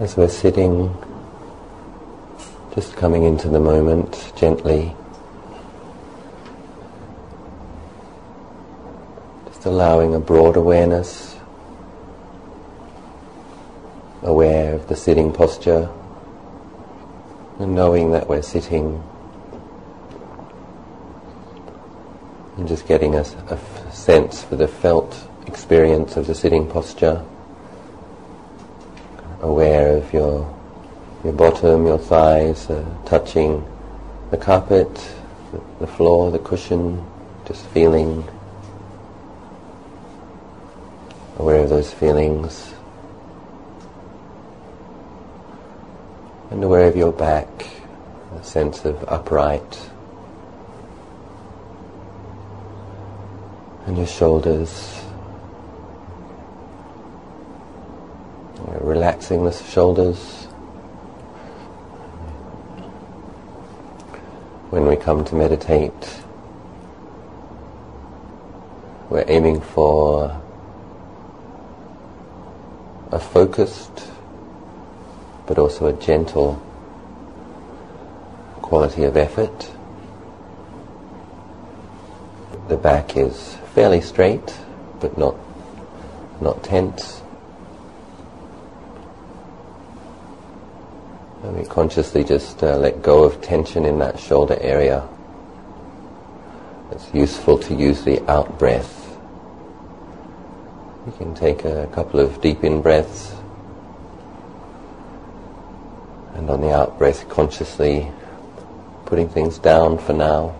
As we're sitting, just coming into the moment gently, just allowing a broad awareness, aware of the sitting posture, and knowing that we're sitting, and just getting a, a sense for the felt experience of the sitting posture your your bottom, your thighs touching the carpet, the floor, the cushion, just feeling aware of those feelings. And aware of your back, a sense of upright. And your shoulders. Relaxing the shoulders. When we come to meditate, we're aiming for a focused but also a gentle quality of effort. The back is fairly straight but not not tense. And we consciously just uh, let go of tension in that shoulder area. It's useful to use the out breath. You can take a couple of deep in breaths and on the out breath consciously putting things down for now.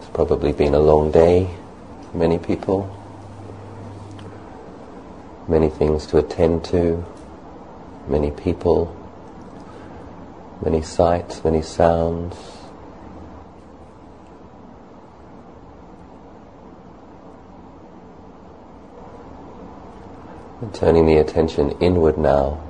It's probably been a long day for many people. Many things to attend to many people, many sights, many sounds. And turning the attention inward now.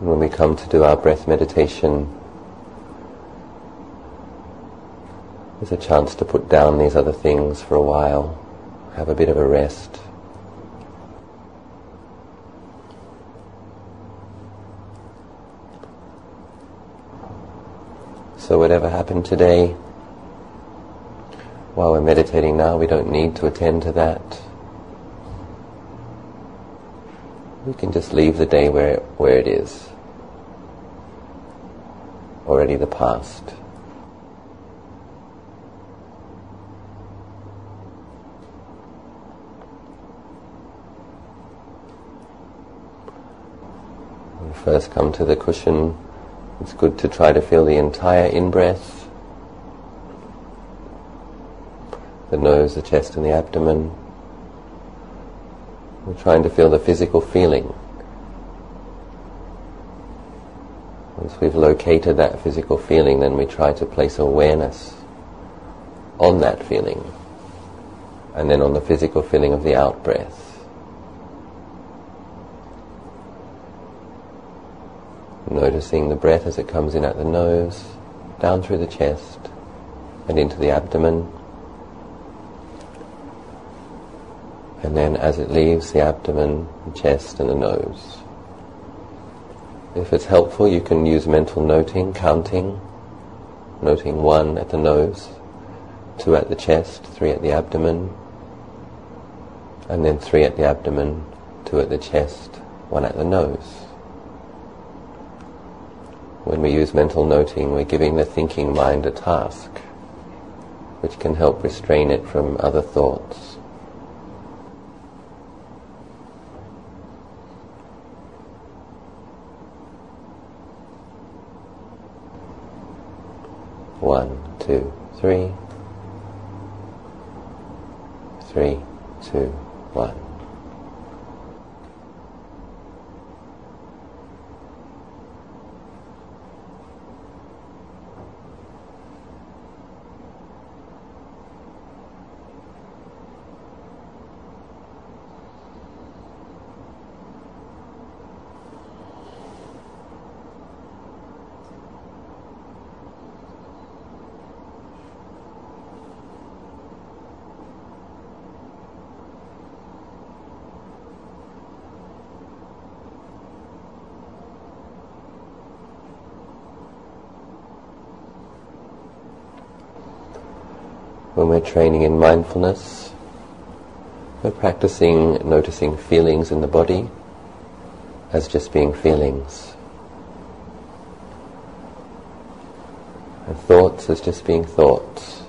When we come to do our breath meditation, There's a chance to put down these other things for a while, have a bit of a rest. So whatever happened today, while we're meditating now, we don't need to attend to that. We can just leave the day where, where it is, already the past. First come to the cushion, it's good to try to feel the entire in-breath, the nose, the chest and the abdomen. We're trying to feel the physical feeling. Once we've located that physical feeling, then we try to place awareness on that feeling and then on the physical feeling of the out-breath. Noticing the breath as it comes in at the nose, down through the chest, and into the abdomen. And then as it leaves the abdomen, the chest, and the nose. If it's helpful, you can use mental noting, counting, noting one at the nose, two at the chest, three at the abdomen, and then three at the abdomen, two at the chest, one at the nose. When we use mental noting, we're giving the thinking mind a task which can help restrain it from other thoughts. One, two, three. Three, two, one. Training in mindfulness, we're practicing noticing feelings in the body as just being feelings. And thoughts as just being thoughts.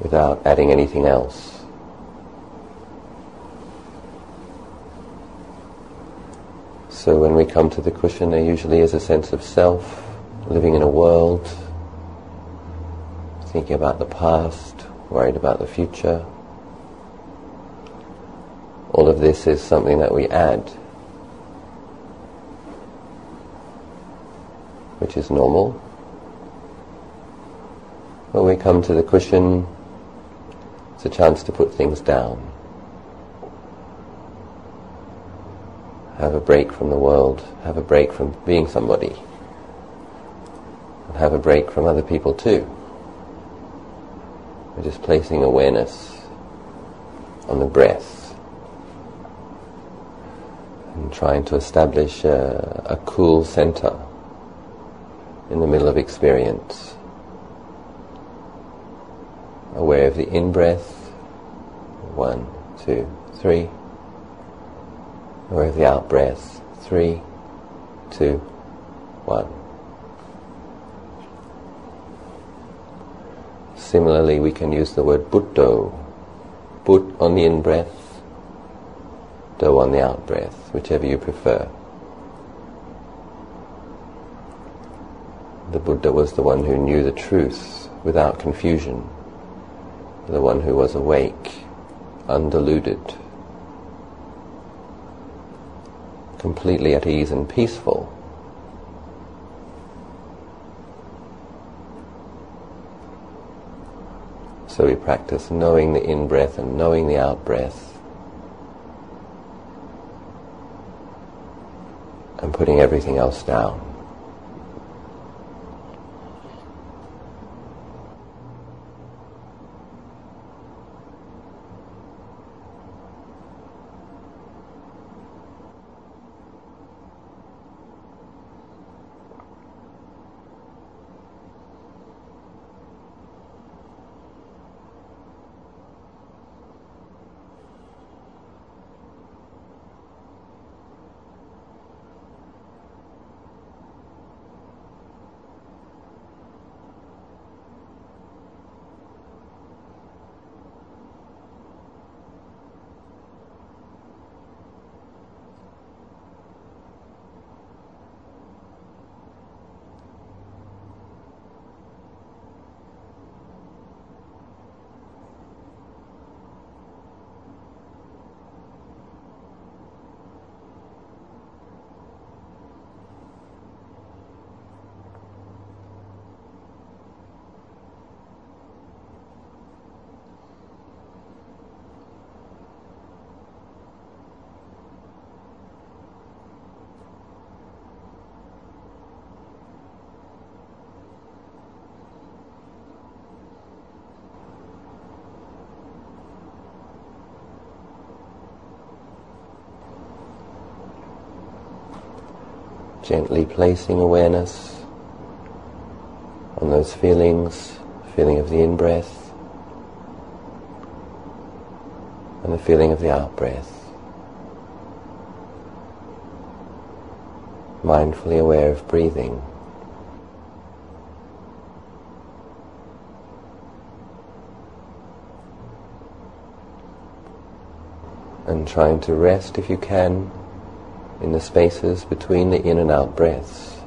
Without adding anything else. So when we come to the cushion, there usually is a sense of self, living in a world, thinking about the past, worried about the future. All of this is something that we add, which is normal. When we come to the cushion, it's a chance to put things down. have a break from the world, have a break from being somebody, and have a break from other people too. We're just placing awareness on the breath and trying to establish a, a cool center in the middle of experience. Aware of the in-breath, one, two, three aware of the out breath. Three, two, one. Similarly, we can use the word Buddho. Bud on the in breath, dho on the out breath, whichever you prefer. The Buddha was the one who knew the truth without confusion, the one who was awake, undiluted, completely at ease and peaceful. So we practice knowing the in breath and knowing the out breath. And putting everything else down. Gently placing awareness on those feelings, feeling of the in-breath and the feeling of the out-breath. Mindfully aware of breathing. And trying to rest if you can in the spaces between the in and out breaths.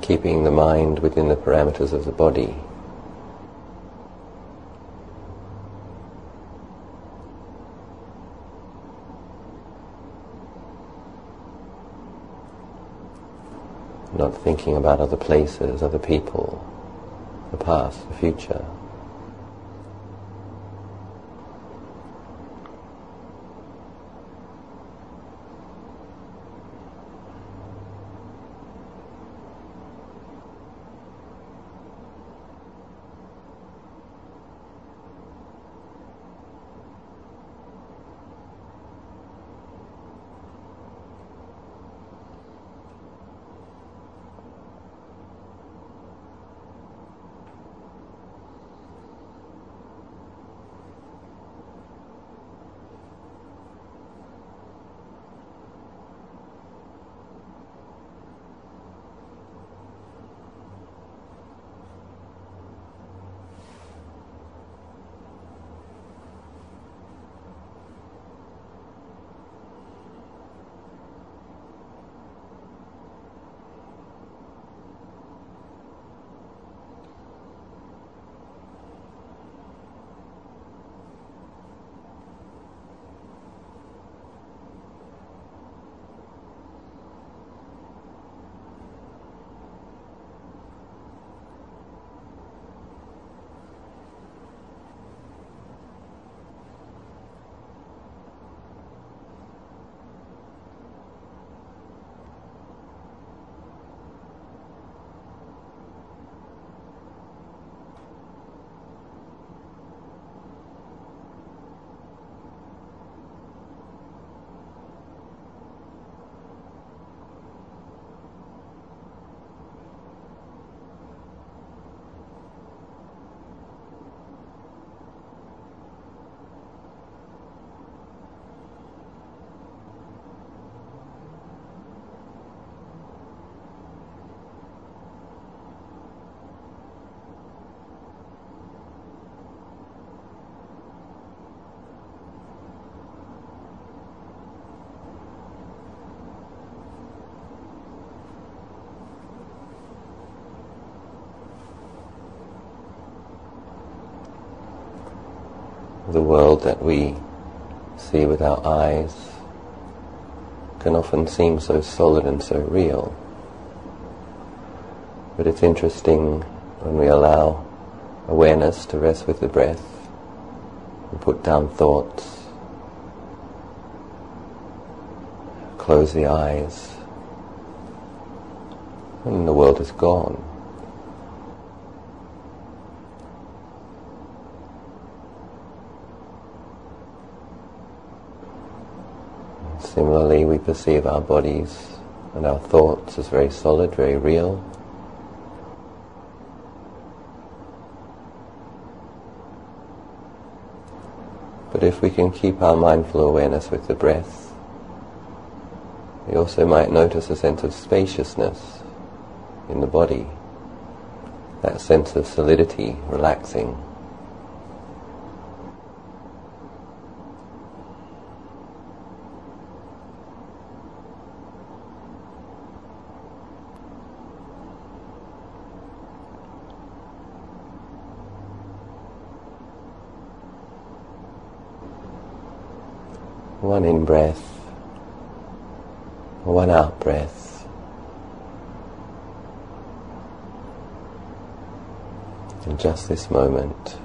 Keeping the mind within the parameters of the body. Not thinking about other places, other people, the past, the future. The world that we see with our eyes can often seem so solid and so real. But it's interesting when we allow awareness to rest with the breath and put down thoughts, close the eyes, and the world is gone. Similarly, we perceive our bodies and our thoughts as very solid, very real. But if we can keep our mindful awareness with the breath, we also might notice a sense of spaciousness in the body, that sense of solidity relaxing. One in breath, one out breath. In just this moment.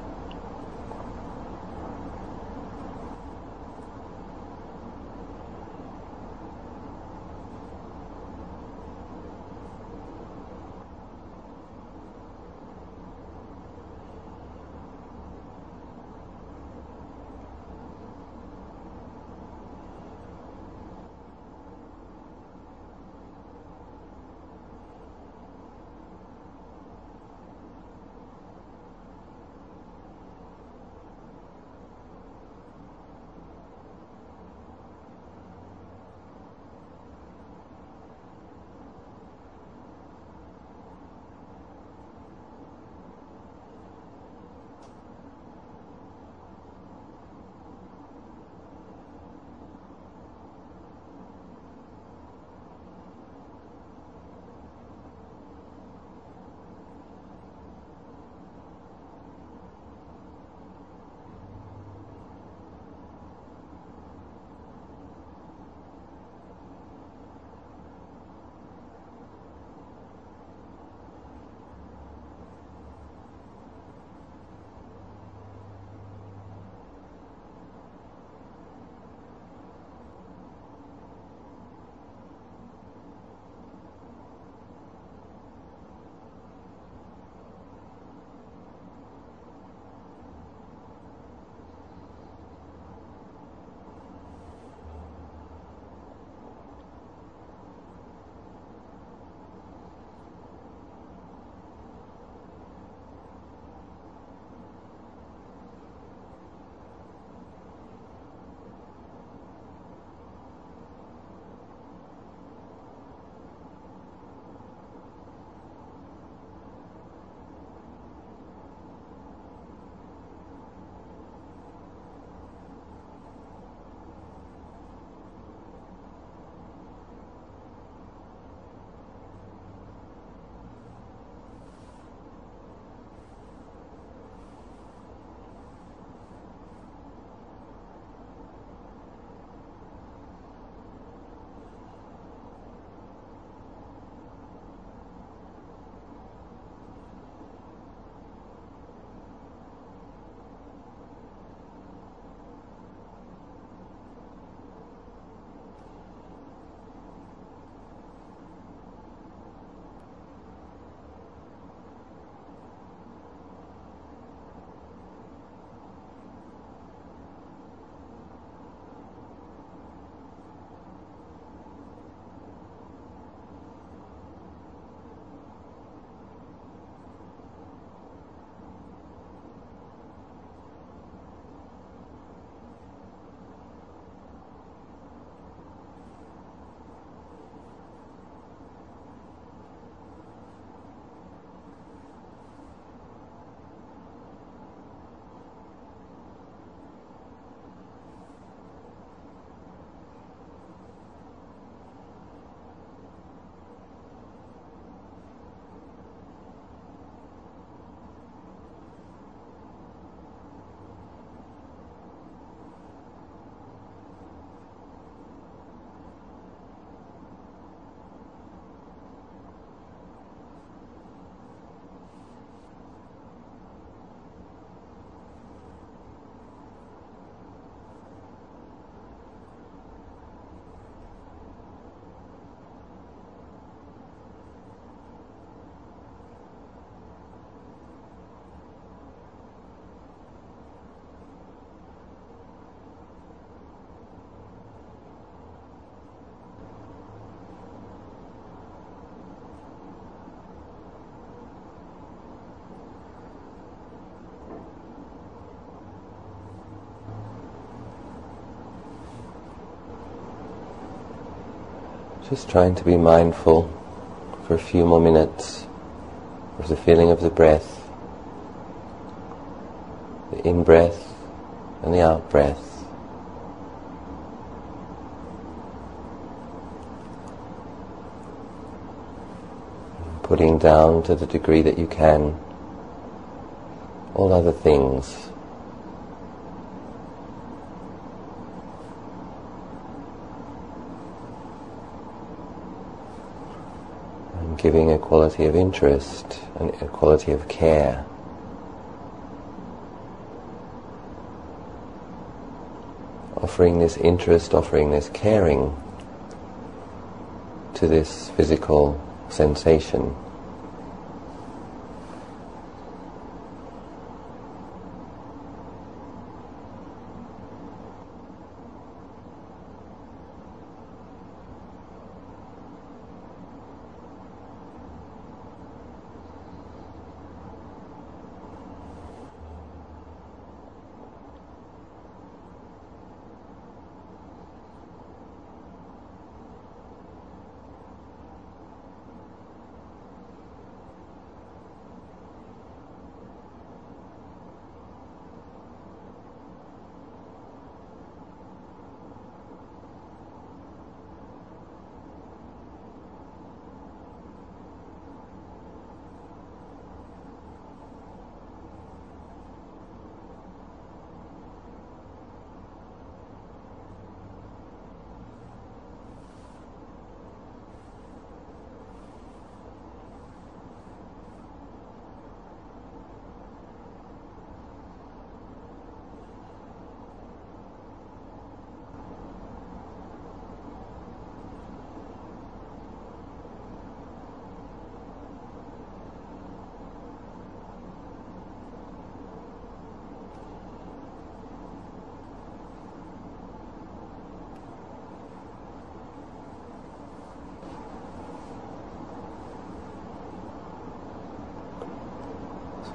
Just trying to be mindful for a few more minutes of the feeling of the breath, the in-breath and the out-breath. Putting down to the degree that you can all other things giving a quality of interest and a quality of care. Offering this interest, offering this caring to this physical sensation.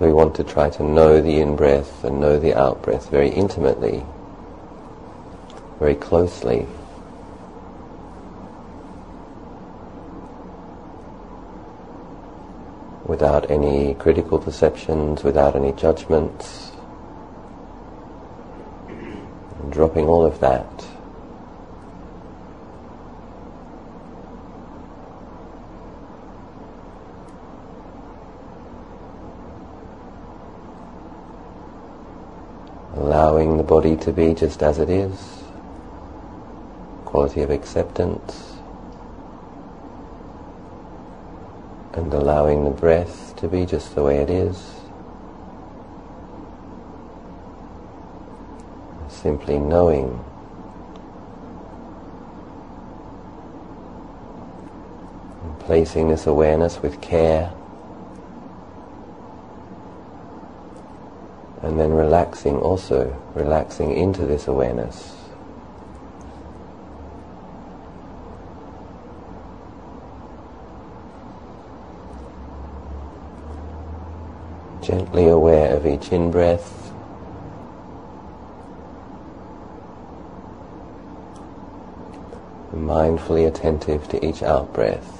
We want to try to know the in-breath and know the out-breath very intimately, very closely. Without any critical perceptions, without any judgments, dropping all of that. allowing the body to be just as it is, quality of acceptance, and allowing the breath to be just the way it is. Simply knowing placing this awareness with care and then relaxing also, relaxing into this awareness. Gently aware of each in-breath mindfully attentive to each out-breath. Buddha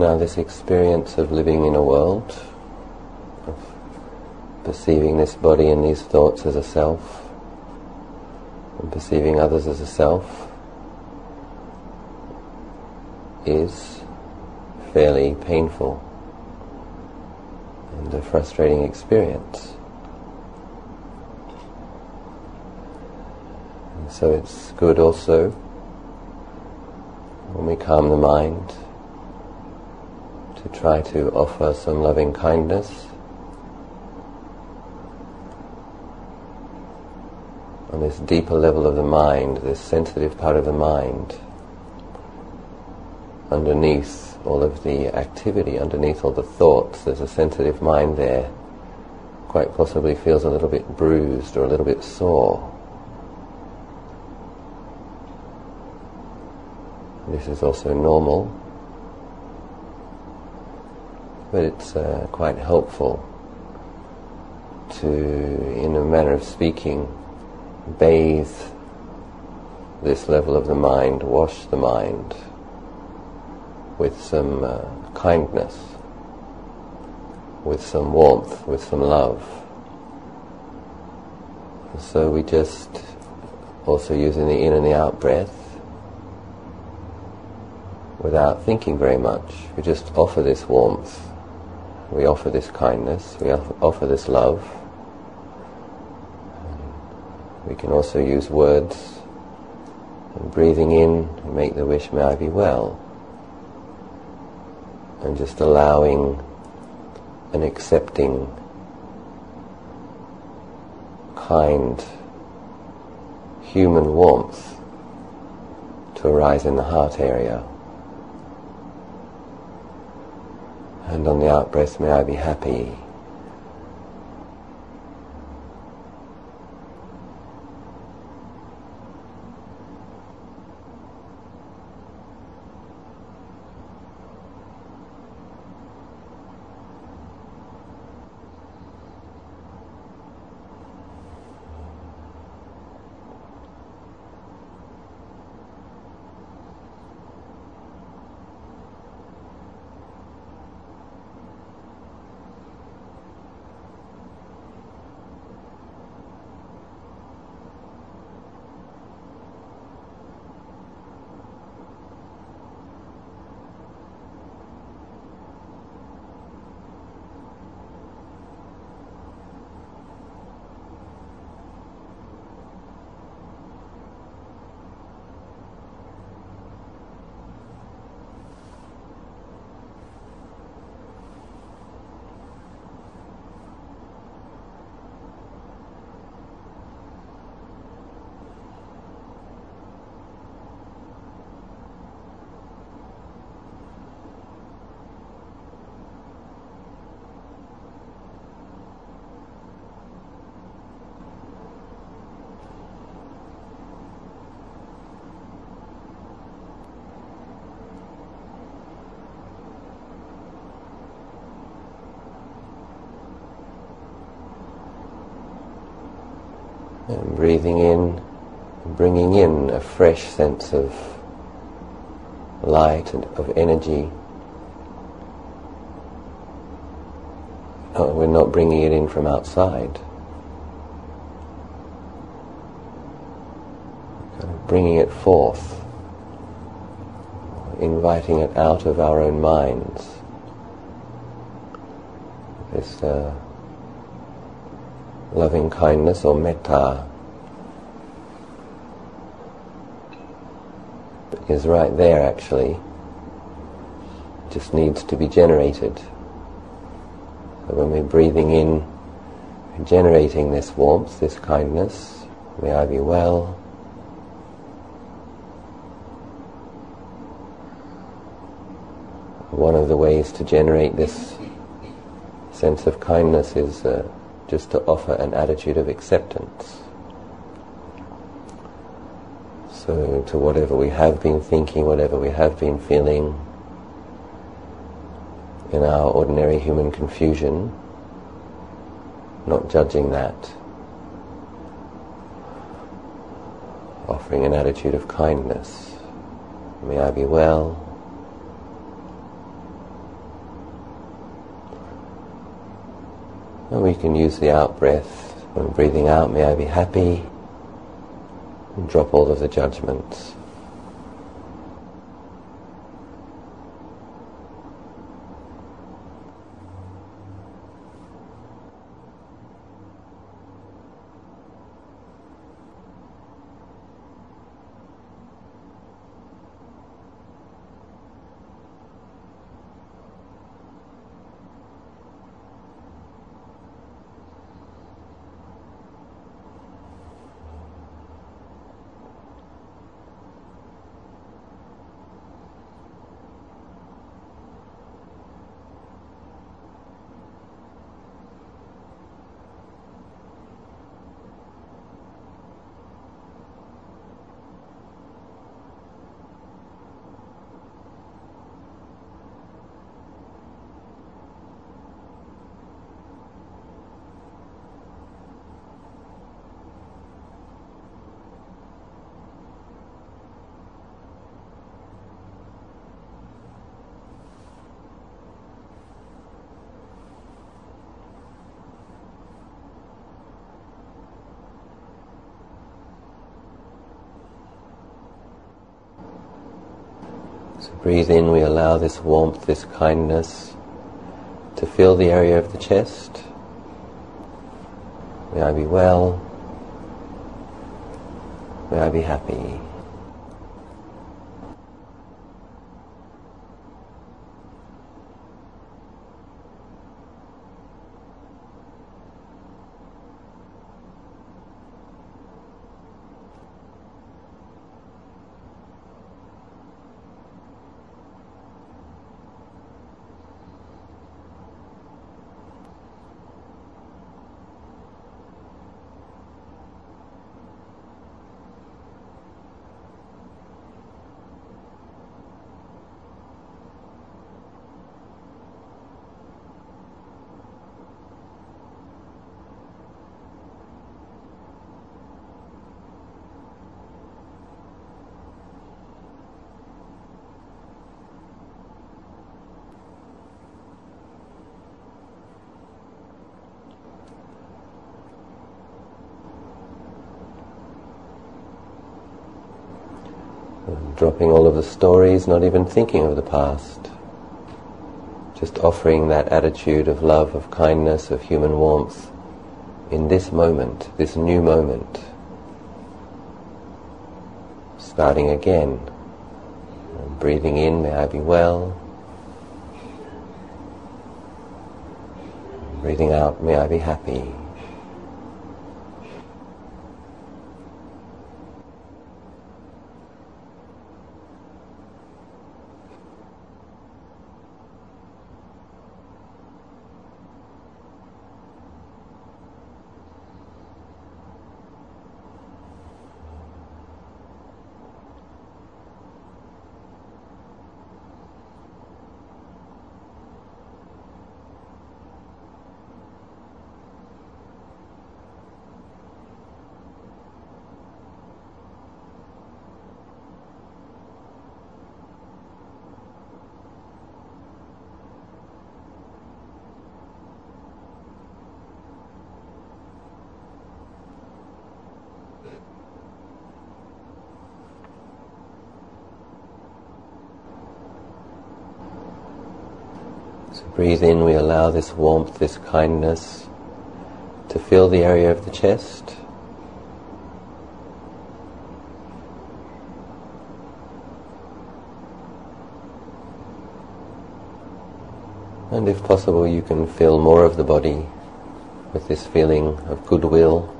Now this experience of living in a world, of perceiving this body and these thoughts as a self, and perceiving others as a self, is fairly painful and a frustrating experience. And so it's good also when we calm the mind try to offer some loving kindness on this deeper level of the mind, this sensitive part of the mind, underneath all of the activity, underneath all the thoughts, there's a sensitive mind there, quite possibly feels a little bit bruised or a little bit sore. This is also normal but it's uh, quite helpful to, in a manner of speaking, bathe this level of the mind, wash the mind with some uh, kindness, with some warmth, with some love. So we just also using the in and the out breath without thinking very much. We just offer this warmth we offer this kindness, we offer this love. We can also use words. And breathing in, make the wish, may I be well. And just allowing and accepting kind human warmth to arise in the heart area. And on the out breath, may I be happy. And breathing in, bringing in a fresh sense of light and of energy. we're not bringing it in from outside. Kind of bringing it forth, inviting it out of our own minds. This uh, loving kindness or metta is right there actually. Just needs to be generated. So when we're breathing in, we're generating this warmth, this kindness, may I be well. One of the ways to generate this sense of kindness is uh, just to offer an attitude of acceptance. So, to whatever we have been thinking, whatever we have been feeling, in our ordinary human confusion, not judging that, offering an attitude of kindness. May I be well. And we can use the out breath. When breathing out, may I be happy. And drop all of the judgments. Breathe in, we allow this warmth, this kindness to fill the area of the chest. May I be well. May I be happy. Dropping all of the stories, not even thinking of the past. Just offering that attitude of love, of kindness, of human warmth in this moment, this new moment. Starting again. Breathing in, may I be well. Breathing out, may I be happy. So breathe in, we allow this warmth, this kindness to fill the area of the chest. And if possible, you can fill more of the body with this feeling of goodwill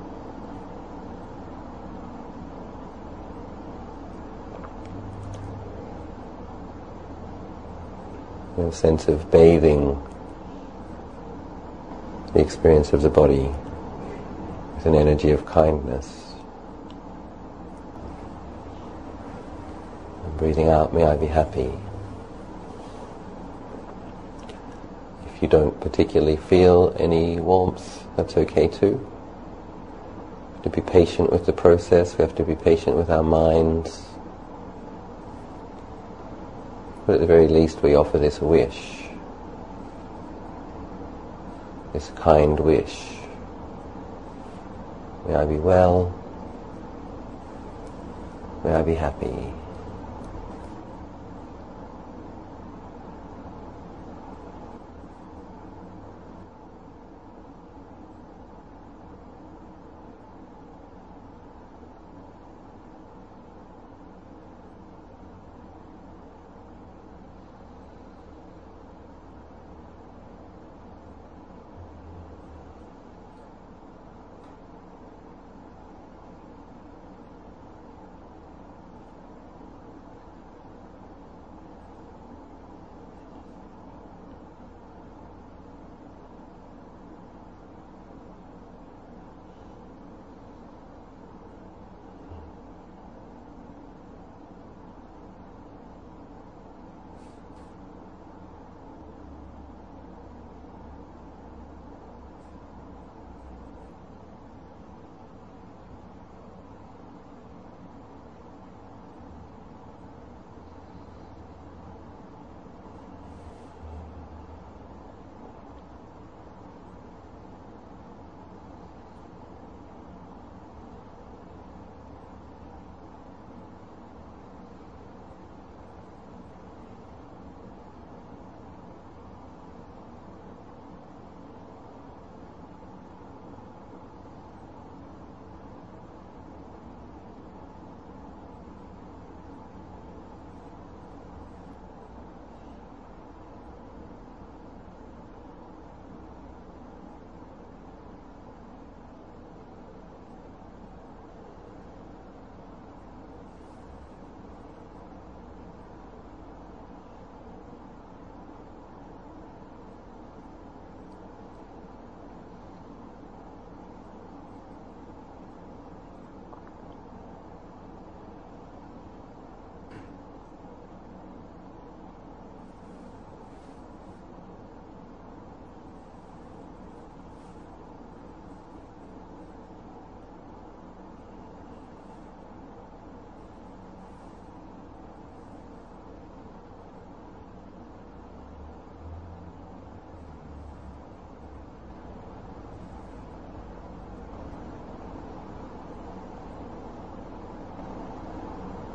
a sense of bathing the experience of the body with an energy of kindness. And breathing out, may I be happy. If you don't particularly feel any warmth, that's okay too. To be patient with the process, we have to be patient with our minds. But at the very least, we offer this wish this kind wish. May I be well. May I be happy.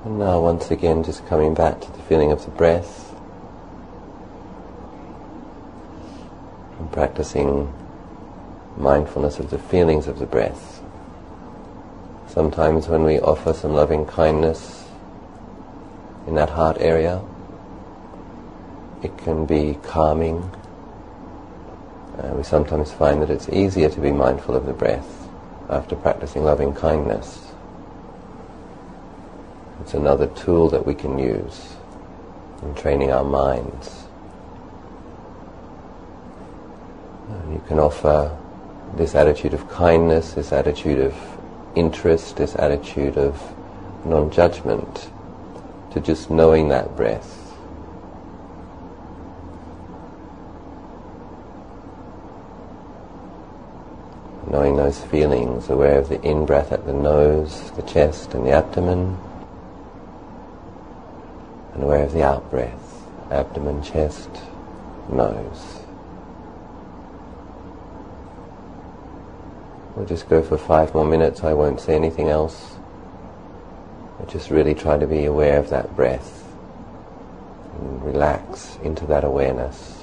And now once again just coming back to the feeling of the breath and practicing mindfulness of the feelings of the breath. Sometimes when we offer some loving kindness in that heart area, it can be calming. Uh, we sometimes find that it's easier to be mindful of the breath after practicing loving kindness. It's another tool that we can use in training our minds. And you can offer this attitude of kindness, this attitude of interest, this attitude of non-judgment to just knowing that breath. Knowing those feelings, aware of the in-breath at the nose, the chest and the abdomen, aware of the out breath, abdomen, chest, nose. We'll just go for five more minutes. I won't say anything else. But just really try to be aware of that breath and relax into that awareness.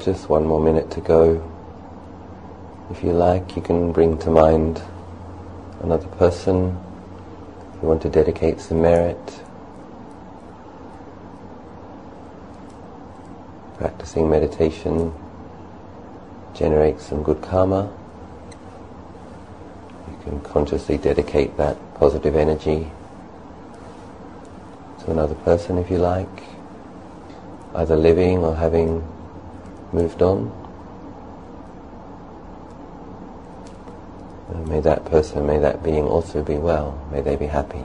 Just one more minute to go. If you like, you can bring to mind another person. You want to dedicate some merit. Practicing meditation generates some good karma. You can consciously dedicate that positive energy to another person if you like, either living or having moved on. Uh, may that person, may that being also be well, may they be happy.